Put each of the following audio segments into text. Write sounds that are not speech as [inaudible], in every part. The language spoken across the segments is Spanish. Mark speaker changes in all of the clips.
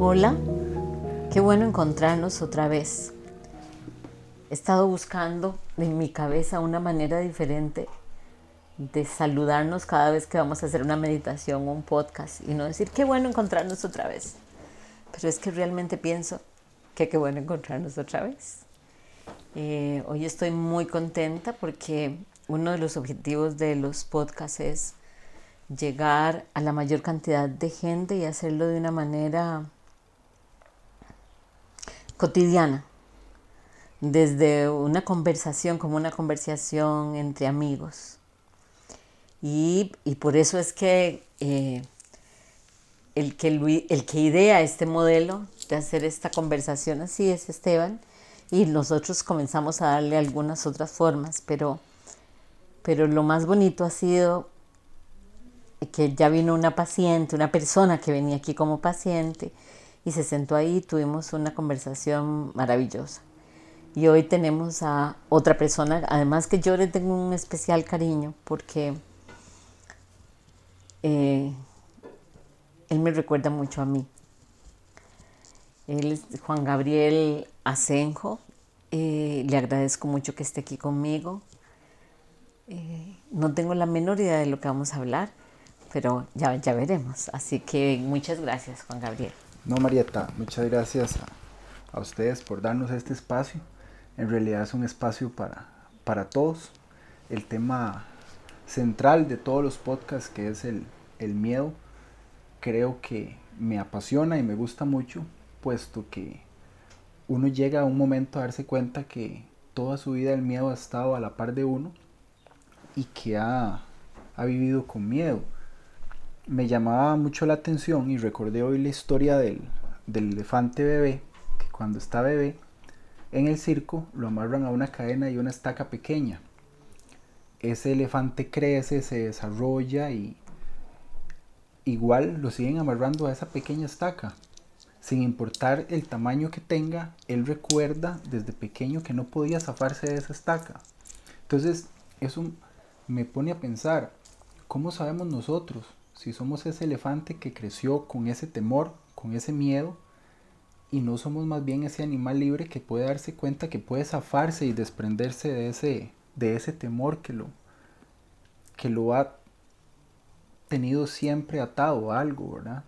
Speaker 1: Hola, qué bueno encontrarnos otra vez. He estado buscando en mi cabeza una manera diferente de saludarnos cada vez que vamos a hacer una meditación o un podcast y no decir qué bueno encontrarnos otra vez. Pero es que realmente pienso que qué bueno encontrarnos otra vez. Eh, hoy estoy muy contenta porque uno de los objetivos de los podcasts es llegar a la mayor cantidad de gente y hacerlo de una manera cotidiana, desde una conversación como una conversación entre amigos. Y, por eso es que, eh, el, que el que idea este modelo de hacer esta conversación así es Esteban y nosotros comenzamos a darle algunas otras formas, pero, pero lo más bonito ha sido que ya vino una paciente, una persona que venía aquí como paciente y se sentó ahí y tuvimos una conversación maravillosa. Y hoy tenemos a otra persona, además que yo le tengo un especial cariño porque eh, él me recuerda mucho a mí. Él es Juan Gabriel Asenjo. Eh, le agradezco mucho que esté aquí conmigo. Eh, no tengo la menor idea de lo que vamos a hablar, pero ya, ya veremos. Así que muchas gracias, Juan Gabriel.
Speaker 2: No, Marieta, muchas gracias a, ustedes por darnos este espacio. En realidad es un espacio para, para todos. El tema central de todos los podcasts, que es el, el miedo, creo que me apasiona y me gusta mucho, puesto que uno llega a un momento a darse cuenta que toda su vida el miedo ha estado a la par de uno y que ha, ha vivido con miedo me llamaba mucho la atención y recordé hoy la historia del, elefante bebé, que cuando está bebé, en el circo lo amarran a una cadena y una estaca pequeña. Ese elefante crece, se desarrolla y igual lo siguen amarrando a esa pequeña estaca. Sin importar el tamaño que tenga, él recuerda desde pequeño que no podía zafarse de esa estaca. Entonces, eso me pone a pensar, ¿cómo sabemos nosotros si somos ese elefante que creció con ese temor, con ese miedo, y no somos más bien ese animal libre que puede darse cuenta que puede zafarse y desprenderse de ese, de ese temor que lo, que lo ha tenido siempre atado a algo, ¿verdad?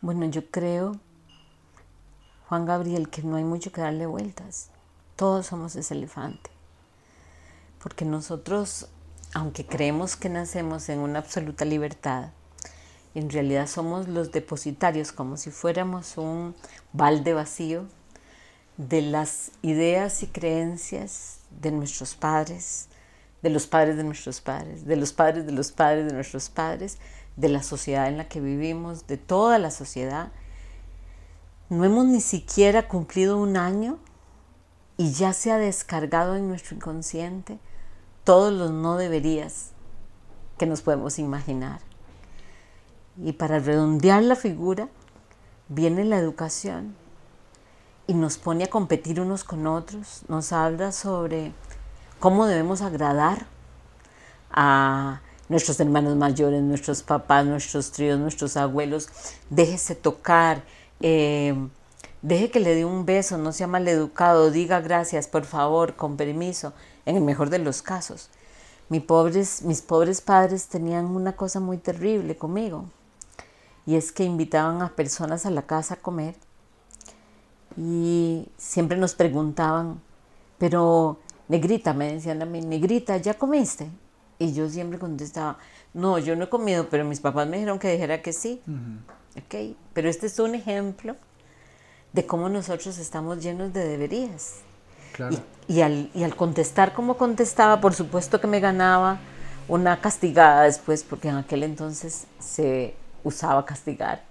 Speaker 1: Bueno, yo creo, Juan Gabriel, que no hay mucho que darle vueltas. Todos somos ese elefante. Porque nosotros aunque creemos que nacemos en una absoluta libertad, en realidad somos los depositarios, como si fuéramos un balde vacío de las ideas y creencias de nuestros padres, de los padres de nuestros padres, de los padres de los padres de nuestros padres, de la sociedad en la que vivimos, de toda la sociedad. No hemos ni siquiera cumplido un año y ya se ha descargado en nuestro inconsciente todos los no deberías que nos podemos imaginar. Y para redondear la figura, viene la educación y nos pone a competir unos con otros, nos habla sobre cómo debemos agradar a nuestros hermanos mayores, nuestros papás, nuestros tríos, nuestros abuelos, déjese tocar, eh, deje que le dé un beso, no sea maleducado, diga gracias, por favor, con permiso, en el mejor de los casos. Mis pobres, mis pobres padres tenían una cosa muy terrible conmigo y es que invitaban a personas a la casa a comer y siempre nos preguntaban, pero negrita, me decían a mí, negrita, ¿ya comiste? Y yo siempre contestaba, no, yo no he comido, pero mis papás me dijeron que dijera que sí. okay. Pero este es un ejemplo de cómo nosotros estamos llenos de deberías. Y, al, y al contestar como contestaba, por supuesto que me ganaba una castigada después, porque en aquel entonces se usaba castigar.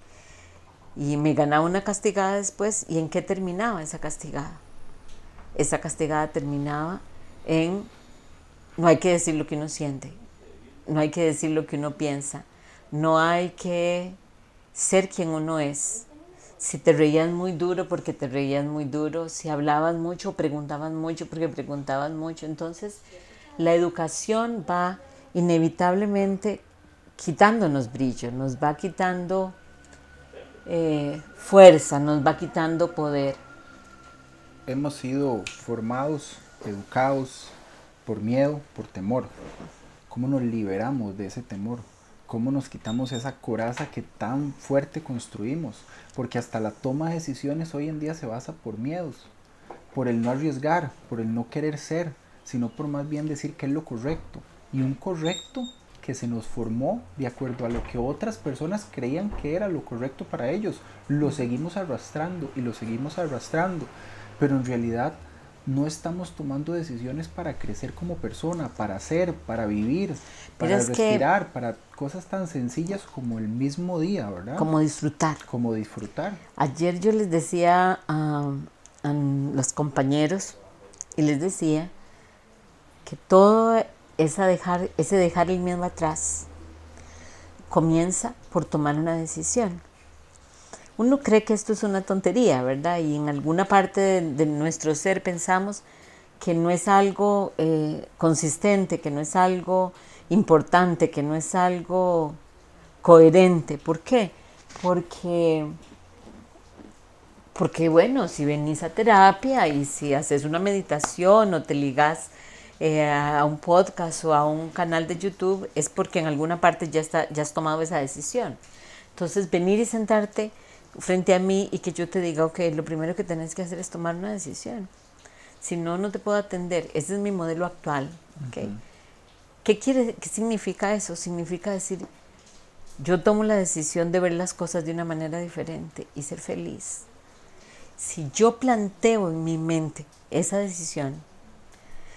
Speaker 1: Y me ganaba una castigada después. ¿Y en qué terminaba esa castigada? Esa castigada terminaba en no hay que decir lo que uno siente, no hay que decir lo que uno piensa, no hay que ser quien uno es, si te reías muy duro porque te reías muy duro, si hablabas mucho, preguntaban mucho porque preguntaban mucho. Entonces, la educación va inevitablemente quitándonos brillo, nos va quitando eh, fuerza, nos va quitando poder.
Speaker 2: Hemos sido formados, educados por miedo, por temor. ¿Cómo nos liberamos de ese temor? ¿Cómo nos quitamos esa coraza que tan fuerte construimos? Porque hasta la toma de decisiones hoy en día se basa por miedos, por el no arriesgar, por el no querer ser, sino por más bien decir que es lo correcto. Y un correcto que se nos formó de acuerdo a lo que otras personas creían que era lo correcto para ellos. Lo seguimos arrastrando y lo seguimos arrastrando. Pero en realidad no estamos tomando decisiones para crecer como persona, para ser, para vivir, para respirar, para cosas tan sencillas como el mismo día, ¿verdad?
Speaker 1: Como disfrutar.
Speaker 2: Como disfrutar.
Speaker 1: Ayer yo les decía a, a los compañeros y les decía que todo esa dejar, ese dejar el miedo atrás comienza por tomar una decisión uno cree que esto es una tontería, ¿verdad? Y en alguna parte de, nuestro ser pensamos que no es algo eh, consistente, que no es algo importante, que no es algo coherente. ¿Por qué? Porque, porque bueno, si venís a terapia y si haces una meditación o te ligas eh, a un podcast o a un canal de YouTube, es porque en alguna parte ya, está, ya has tomado esa decisión. Entonces, venir y sentarte frente a mí y que yo te diga, ok, lo primero que tenés que hacer es tomar una decisión. Si no, no te puedo atender. Ese es mi modelo actual. Okay. ¿Qué, quiere, ¿Qué significa eso? Significa decir, yo tomo la decisión de ver las cosas de una manera diferente y ser feliz. Si yo planteo en mi mente esa decisión,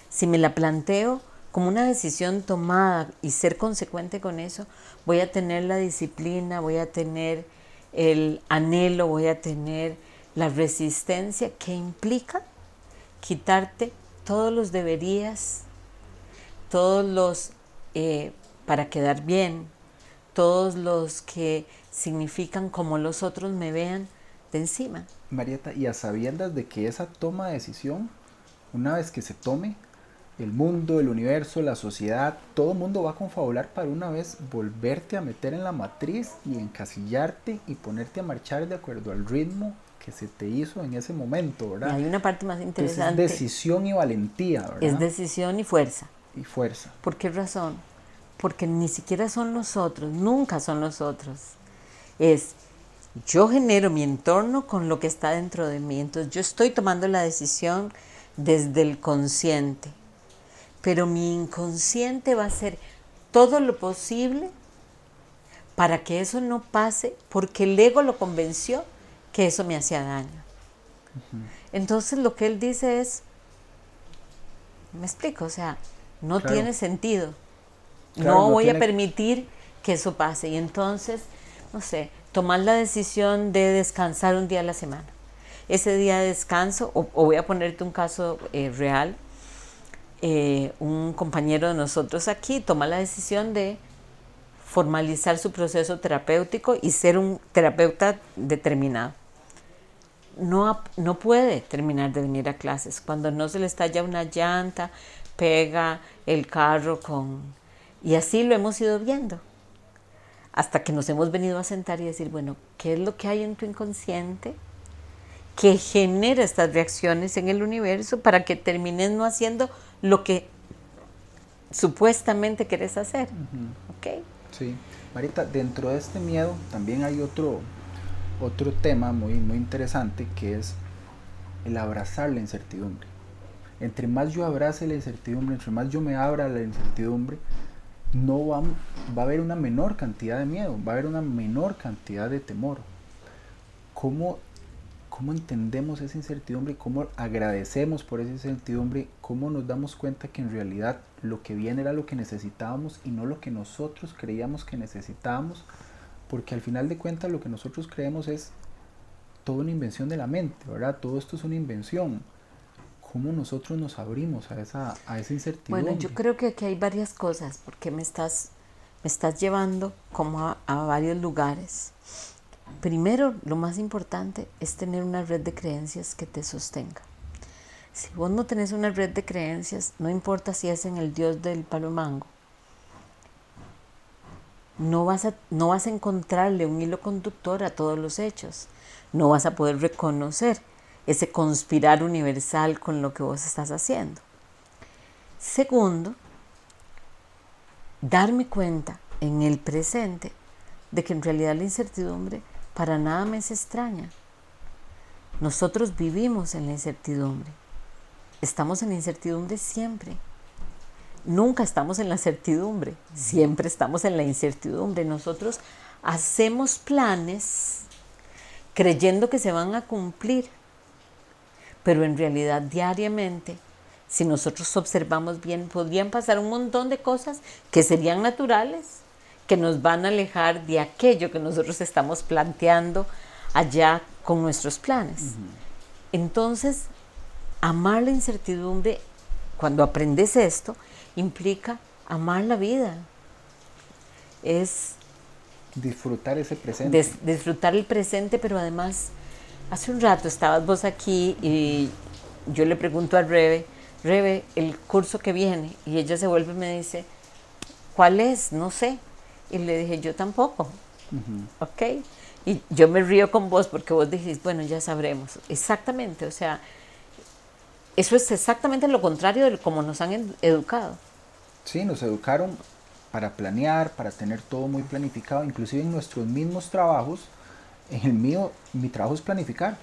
Speaker 1: si me la planteo como una decisión tomada y ser consecuente con eso, voy a tener la disciplina, voy a tener el anhelo, voy a tener la resistencia que implica quitarte todos los deberías, todos los eh, para quedar bien, todos los que significan como los otros me vean de encima.
Speaker 2: Marieta, y a sabiendas de que esa toma de decisión, una vez que se tome, el mundo, el universo, la sociedad, todo el mundo va a confabular para una vez volverte a meter en la matriz y encasillarte y ponerte a marchar de acuerdo al ritmo que se te hizo en ese momento, ¿verdad?
Speaker 1: hay una parte más interesante.
Speaker 2: es decisión y valentía, ¿verdad?
Speaker 1: Es decisión y fuerza.
Speaker 2: Y fuerza.
Speaker 1: ¿Por qué razón? Porque ni siquiera son nosotros, nunca son nosotros. Es yo genero mi entorno con lo que está dentro de mí. Entonces yo estoy tomando la decisión desde el consciente pero mi inconsciente va a hacer todo lo posible para que eso no pase, porque el ego lo convenció que eso me hacía daño. Entonces lo que él dice es, me explico, o sea, no tiene sentido. no, voy a permitir que eso pase. Y entonces, no sé, tomar la decisión de descansar un día a la semana. Ese día de descanso, o, voy a ponerte un caso eh, real, eh, un compañero de nosotros aquí toma la decisión de formalizar su proceso terapéutico y ser un terapeuta determinado. No, no puede terminar de venir a clases. Cuando no se le estalla una llanta, pega el carro con... Y así lo hemos ido viendo. Hasta que nos hemos venido a sentar y decir, bueno, ¿qué es lo que hay en tu inconsciente? que genera estas reacciones en el universo para que termines no haciendo lo que supuestamente querés hacer.
Speaker 2: Sí. Marita, dentro de este miedo también hay otro, otro tema muy, muy interesante que es el abrazar la incertidumbre. Entre más yo abrace la incertidumbre, entre más yo me abra la incertidumbre, no va, va a haber una menor cantidad de miedo, va a haber una menor cantidad de temor. ¿Cómo cómo entendemos esa incertidumbre, cómo agradecemos por esa incertidumbre, cómo nos damos cuenta que en realidad lo que viene era lo que necesitábamos y no lo que nosotros creíamos que necesitábamos, porque al final de cuentas lo que nosotros creemos es toda una invención de la mente, ¿verdad? Todo esto es una invención. ¿Cómo nosotros nos abrimos a esa, incertidumbre?
Speaker 1: Bueno, yo creo que aquí hay varias cosas, porque me estás, llevando como a varios lugares. Primero, lo más importante es tener una red de creencias que te sostenga. Si vos no tenés una red de creencias, no importa si es en el Dios del palo mango, no vas, a, no vas a encontrarle un hilo conductor a todos los hechos. No vas a poder reconocer ese conspirar universal con lo que vos estás haciendo. Segundo, darme cuenta en el presente de que en realidad la incertidumbre para nada me es extraña. Nosotros vivimos en la incertidumbre. Estamos en la incertidumbre siempre. Nunca estamos en la certidumbre, siempre estamos en la incertidumbre. Nosotros hacemos planes creyendo que se van a cumplir, pero en realidad diariamente, si nosotros observamos bien, podrían pasar un montón de cosas que serían naturales, que nos van a alejar de aquello que nosotros estamos planteando allá con nuestros planes. Entonces, amar la incertidumbre, cuando aprendes esto, implica amar la vida. Es
Speaker 2: disfrutar ese presente.
Speaker 1: disfrutar el presente, pero además, hace un rato estabas vos aquí y yo le pregunto a Rebe, Rebe, el curso que viene, y ella se vuelve y me dice, ¿cuál es? No sé. Y le dije, yo tampoco. ¿Ok? Y yo me río con vos porque vos dijiste, bueno, ya sabremos. Exactamente, o sea, eso es exactamente lo contrario de cómo nos han educado.
Speaker 2: Sí, nos educaron para planear, para tener todo muy planificado, inclusive en nuestros mismos trabajos. En el mío, mi trabajo es planificar.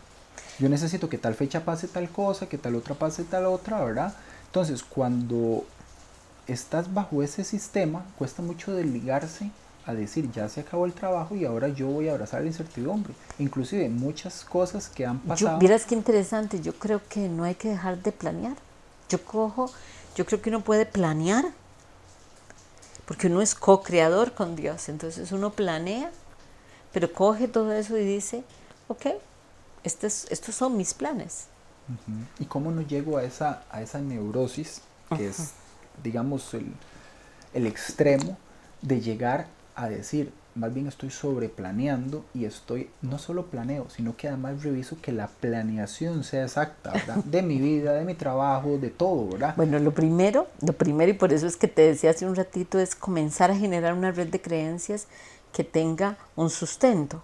Speaker 2: Yo necesito que tal fecha pase tal cosa, que tal otra pase tal otra, ¿verdad? Entonces, cuando estás bajo ese sistema, cuesta mucho desligarse a decir, ya se acabó el trabajo y ahora yo voy a abrazar la incertidumbre. Inclusive muchas cosas que han pasado.
Speaker 1: Yo, qué interesante, yo creo que no hay que dejar de planear. Yo cojo, yo creo que uno puede planear, porque uno es co-creador con Dios, entonces uno planea, pero coge todo eso y dice, ok, estos, estos son mis planes.
Speaker 2: ¿Y cómo no llego a esa, a esa neurosis, que es digamos, el, el extremo de llegar a decir, más bien estoy sobreplaneando y estoy, no solo planeo, sino que además reviso que la planeación sea exacta, ¿verdad? [laughs] De mi vida, de mi trabajo, de todo, ¿verdad?
Speaker 1: Bueno, lo primero, lo primero, y por eso es que te decía hace un ratito, es comenzar a generar una red de creencias que tenga un sustento.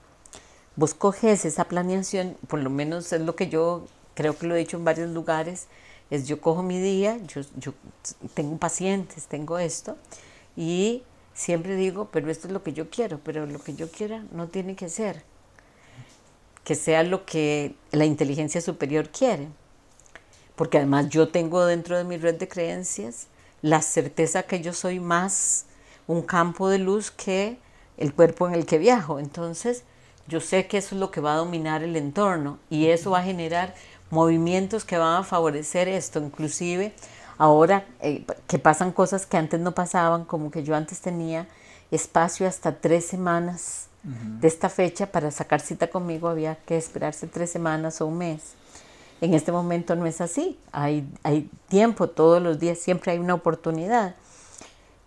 Speaker 1: Vos coges esa planeación, por lo menos es lo que yo creo que lo he dicho en varios lugares, es yo cojo mi día, yo, yo tengo pacientes, tengo esto, y siempre digo, pero esto es lo que yo quiero, pero lo que yo quiera no tiene que ser, que sea lo que la inteligencia superior quiere, porque además yo tengo dentro de mi red de creencias la certeza que yo soy más un campo de luz que el cuerpo en el que viajo, entonces yo sé que eso es lo que va a dominar el entorno y eso va a generar movimientos que van a favorecer esto, inclusive ahora eh, que pasan cosas que antes no pasaban, como que yo antes tenía espacio hasta tres semanas de esta fecha para sacar cita conmigo, había que esperarse tres semanas o un mes. En este momento no es así, hay, hay tiempo todos los días, siempre hay una oportunidad.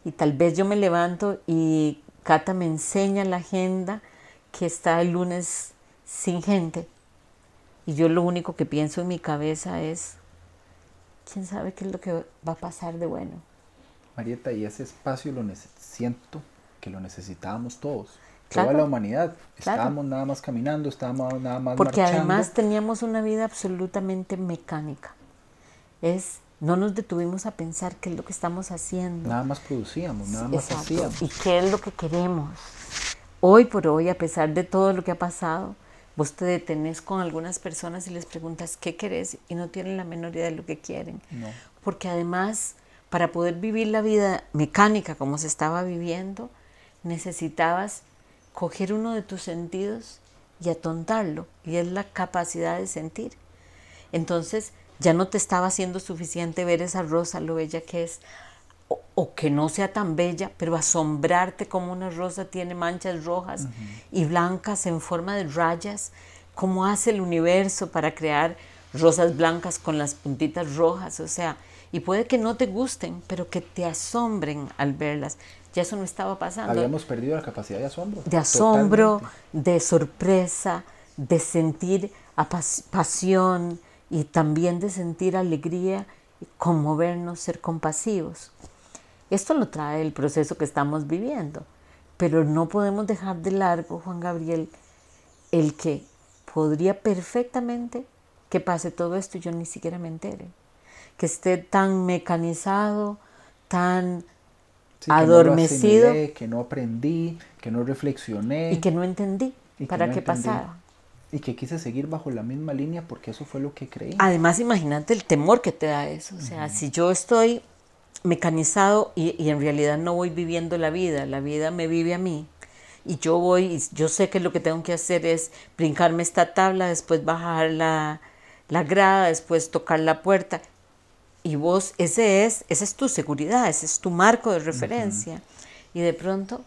Speaker 1: Y tal vez yo me levanto y Cata me enseña la agenda que está el lunes sin gente y yo lo único que pienso en mi cabeza es, ¿quién sabe qué es lo que va a pasar de bueno?
Speaker 2: Marieta, y ese espacio lo siento que lo necesitábamos todos. Toda la humanidad. Estábamos nada más caminando, estábamos nada más
Speaker 1: Porque además teníamos una vida absolutamente mecánica. Es no nos detuvimos a pensar qué es lo que estamos haciendo.
Speaker 2: Nada más producíamos, nada más hacíamos.
Speaker 1: Y qué es lo que queremos. Hoy por hoy, a pesar de todo lo que ha pasado, Vos te detenés con algunas personas y les preguntas qué querés y no tienen la menor idea de lo que quieren. Porque además, para poder vivir la vida mecánica como se estaba viviendo, necesitabas coger uno de tus sentidos y atontarlo, y es la capacidad de sentir. Entonces, ya no te estaba haciendo suficiente ver esa rosa, lo bella que es, o, que no sea tan bella, pero asombrarte como una rosa tiene manchas rojas y blancas en forma de rayas, cómo hace el universo para crear rosas blancas con las puntitas rojas, o sea, y puede que no te gusten, pero que te asombren al verlas. Ya eso no estaba pasando.
Speaker 2: Habíamos perdido la capacidad de asombro.
Speaker 1: De asombro, de sorpresa, de sentir pasión y también de sentir alegría, conmovernos, ser compasivos. Esto lo trae el proceso que estamos viviendo. Pero no podemos dejar de largo, Juan Gabriel, el que podría perfectamente que pase todo esto y yo ni siquiera me entere. Que esté tan mecanizado, tan adormecido.
Speaker 2: que no aprendí, que no reflexioné.
Speaker 1: Y que no entendí para qué pasara.
Speaker 2: Y que quise seguir bajo la misma línea porque eso fue lo que creí.
Speaker 1: Además, imagínate el temor que te da eso. O sea, si yo estoy mecanizado y, y, en realidad no voy viviendo la vida, la vida me vive a mí. Y yo voy, y yo sé que lo que tengo que hacer es brincarme esta tabla, después bajar la, la grada, después tocar la puerta. Y vos, ese es, esa es tu seguridad, ese es tu marco de referencia. Y de pronto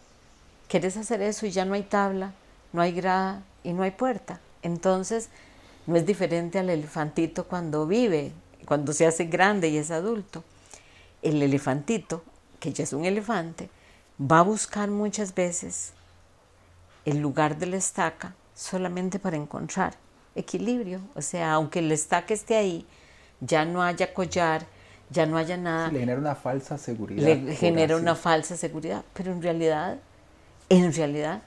Speaker 1: quieres hacer eso y ya no hay tabla, no hay grada y no hay puerta. Entonces, no es diferente al elefantito cuando vive, cuando se hace grande y es adulto. El elefantito, que ya es un elefante, va a buscar muchas veces el lugar de la estaca solamente para encontrar equilibrio. O sea, aunque el estaca esté ahí, ya no haya collar, ya no haya nada.
Speaker 2: le genera una falsa seguridad.
Speaker 1: Le genera una falsa seguridad, pero en realidad, en realidad,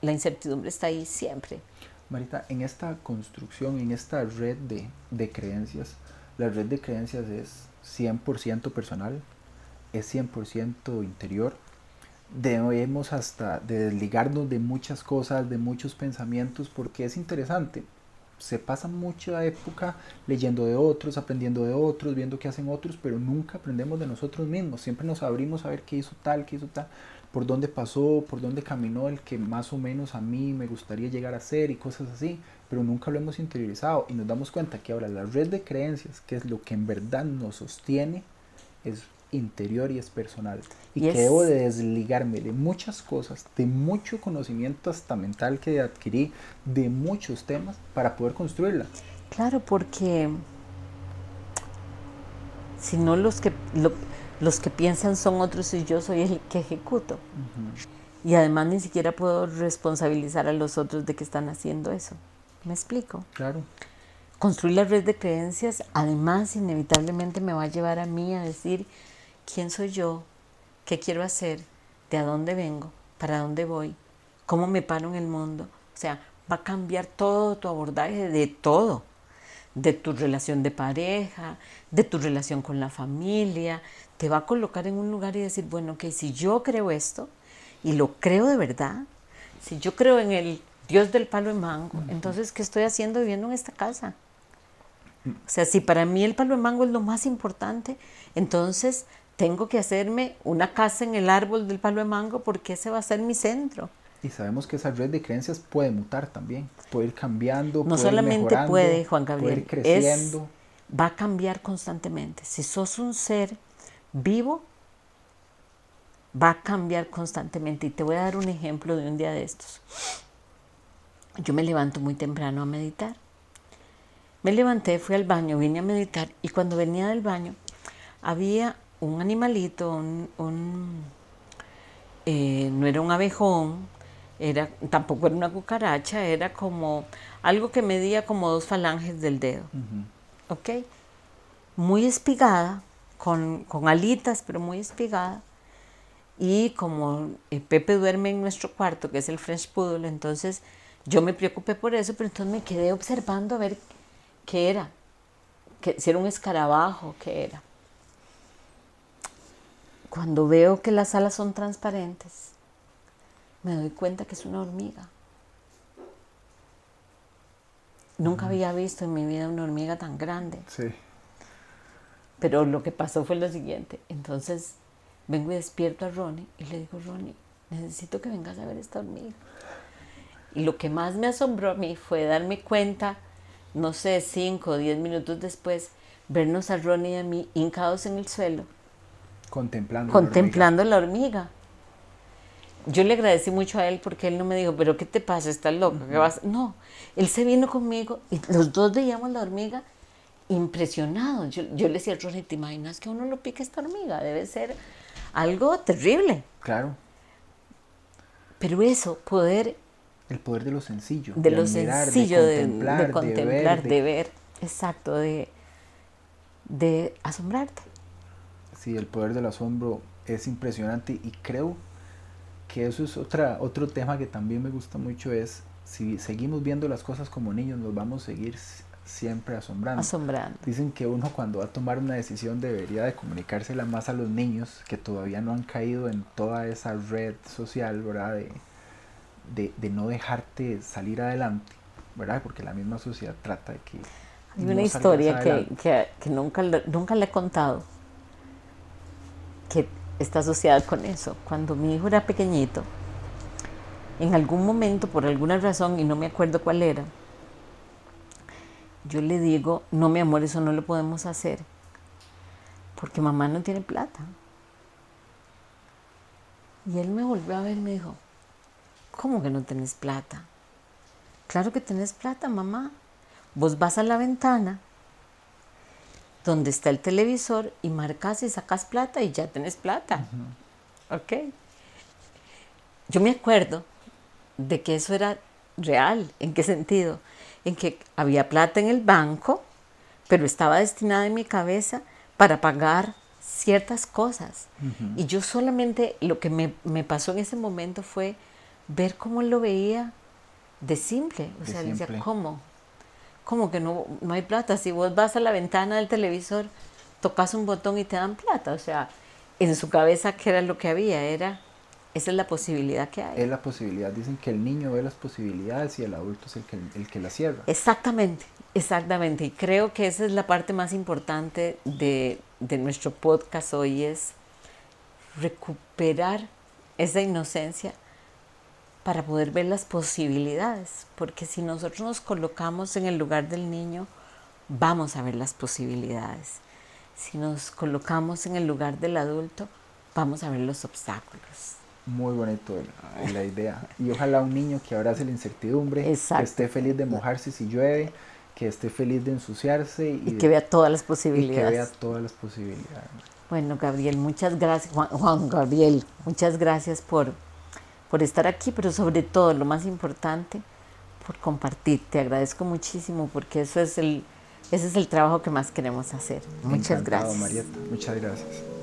Speaker 1: la incertidumbre está ahí siempre.
Speaker 2: Marita, en esta construcción, en esta red de, de creencias, la red de creencias es 100% personal, es 100% interior. Debemos hasta desligarnos de muchas cosas, de muchos pensamientos, porque es interesante. Se pasa mucha época leyendo de otros, aprendiendo de otros, viendo qué hacen otros, pero nunca aprendemos de nosotros mismos. Siempre nos abrimos a ver qué hizo tal, qué hizo tal por dónde pasó, por dónde caminó el que más o menos a mí me gustaría llegar a ser y cosas así, pero nunca lo hemos interiorizado y nos damos cuenta que ahora la red de creencias, que es lo que en verdad nos sostiene, es interior y es personal. Y, que debo de desligarme de muchas cosas, de mucho conocimiento hasta mental que adquirí, de muchos temas para poder construirla.
Speaker 1: Claro, porque si no los que los que piensan son otros y yo soy el que ejecuto. Y además ni siquiera puedo responsabilizar a los otros de que están haciendo eso. ¿Me explico?
Speaker 2: Claro.
Speaker 1: Construir la red de creencias, además, inevitablemente me va a llevar a mí a decir quién soy yo, qué quiero hacer, de a dónde vengo, para dónde voy, cómo me paro en el mundo. O sea, va a cambiar todo tu abordaje de todo de tu relación de pareja, de tu relación con la familia, te va a colocar en un lugar y decir, bueno, que si yo creo esto, y lo creo de verdad, si yo creo en el Dios del palo de mango, entonces, ¿qué estoy haciendo viviendo en esta casa? O sea, si para mí el palo de mango es lo más importante, entonces tengo que hacerme una casa en el árbol del palo de mango porque ese va a ser mi centro.
Speaker 2: Y sabemos que esa red de creencias puede mutar también, puede ir cambiando.
Speaker 1: No solamente puede, Juan Gabriel, puede ir creciendo. va a cambiar constantemente. Si sos un ser vivo, va a cambiar constantemente. Y te voy a dar un ejemplo de un día de estos. Yo me levanto muy temprano a meditar. Me levanté, fui al baño, vine a meditar y cuando venía del baño había un animalito, un, eh, no era un abejón, era, tampoco era una cucaracha, era como algo que medía como dos falanges del dedo. ¿Ok? Muy espigada, con, con, alitas, pero muy espigada. Y como eh, Pepe duerme en nuestro cuarto, que es el French Poodle, entonces yo me preocupé por eso, pero entonces me quedé observando a ver qué era, que, si era un escarabajo, qué era. Cuando veo que las alas son transparentes, me doy cuenta que es una hormiga. Nunca había visto en mi vida una hormiga tan grande.
Speaker 2: Sí.
Speaker 1: Pero lo que pasó fue lo siguiente. Entonces vengo y despierto a Ronnie y le digo, Ronnie, necesito que vengas a ver esta hormiga. Y lo que más me asombró a mí fue darme cuenta, no sé, cinco o diez minutos después, vernos a Ronnie y a mí hincados en el suelo.
Speaker 2: Contemplando.
Speaker 1: Contemplando la hormiga yo le agradecí mucho a él porque él no me dijo, pero ¿qué te pasa? ¿Estás loco? ¿Qué vas? No, él se vino conmigo y los dos veíamos la hormiga impresionados. Yo, yo le decía a Ronnie, ¿te imaginas que uno lo pique esta hormiga? Debe ser algo terrible.
Speaker 2: Claro.
Speaker 1: Pero eso, poder...
Speaker 2: El poder de lo sencillo.
Speaker 1: De, lo sencillo, de contemplar, de, contemplar, de, ver, exacto, de, de asombrarte.
Speaker 2: Sí, el poder del asombro es impresionante y creo que eso es otra, otro tema que también me gusta mucho, es si seguimos viendo las cosas como niños, nos vamos a seguir siempre asombrando.
Speaker 1: Asombrando.
Speaker 2: Dicen que uno cuando va a tomar una decisión debería de comunicársela más a los niños que todavía no han caído en toda esa red social, ¿verdad? De, de, no dejarte salir adelante, ¿verdad? Porque la misma sociedad trata de que...
Speaker 1: Hay una historia que, que, que, nunca, nunca le he contado, que está asociada con eso. Cuando mi hijo era pequeñito, en algún momento, por alguna razón, y no me acuerdo cuál era, yo le digo, no mi amor, eso no lo podemos hacer, porque mamá no tiene plata. Y él me volvió a ver y me dijo, ¿cómo que no tenés plata? Claro que tenés plata, mamá. Vos vas a la ventana donde está el televisor y marcas y sacas plata y ya tenés plata. ¿Ok? Yo me acuerdo de que eso era real. ¿En qué sentido? En que había plata en el banco, pero estaba destinada en mi cabeza para pagar ciertas cosas. Y yo solamente lo que me, me, pasó en ese momento fue ver cómo lo veía de simple. O sea, decía, ¿cómo? ¿Cómo que no, no hay plata? Si vos vas a la ventana del televisor, tocas un botón y te dan plata. O sea, en su cabeza, ¿qué era lo que había? Era esa es la posibilidad que hay.
Speaker 2: Es la posibilidad. Dicen que el niño ve las posibilidades y el adulto es el que, el que las cierra.
Speaker 1: Exactamente, exactamente. Y creo que esa es la parte más importante de, de nuestro podcast hoy, es recuperar esa inocencia para poder ver las posibilidades. Porque si nosotros nos colocamos en el lugar del niño, vamos a ver las posibilidades. Si nos colocamos en el lugar del adulto, vamos a ver los obstáculos
Speaker 2: muy bonito la, idea. Y ojalá un niño que abrace la incertidumbre, que esté feliz de mojarse si llueve, que esté feliz de ensuciarse
Speaker 1: y, que vea todas las posibilidades.
Speaker 2: que vea todas las posibilidades.
Speaker 1: Bueno, Gabriel, muchas gracias. Juan, Gabriel, muchas gracias por, por estar aquí, pero sobre todo, lo más importante, por compartir. Te agradezco muchísimo porque eso es el, ese es el trabajo que más queremos hacer. Muchas gracias.
Speaker 2: Marieta. Muchas gracias.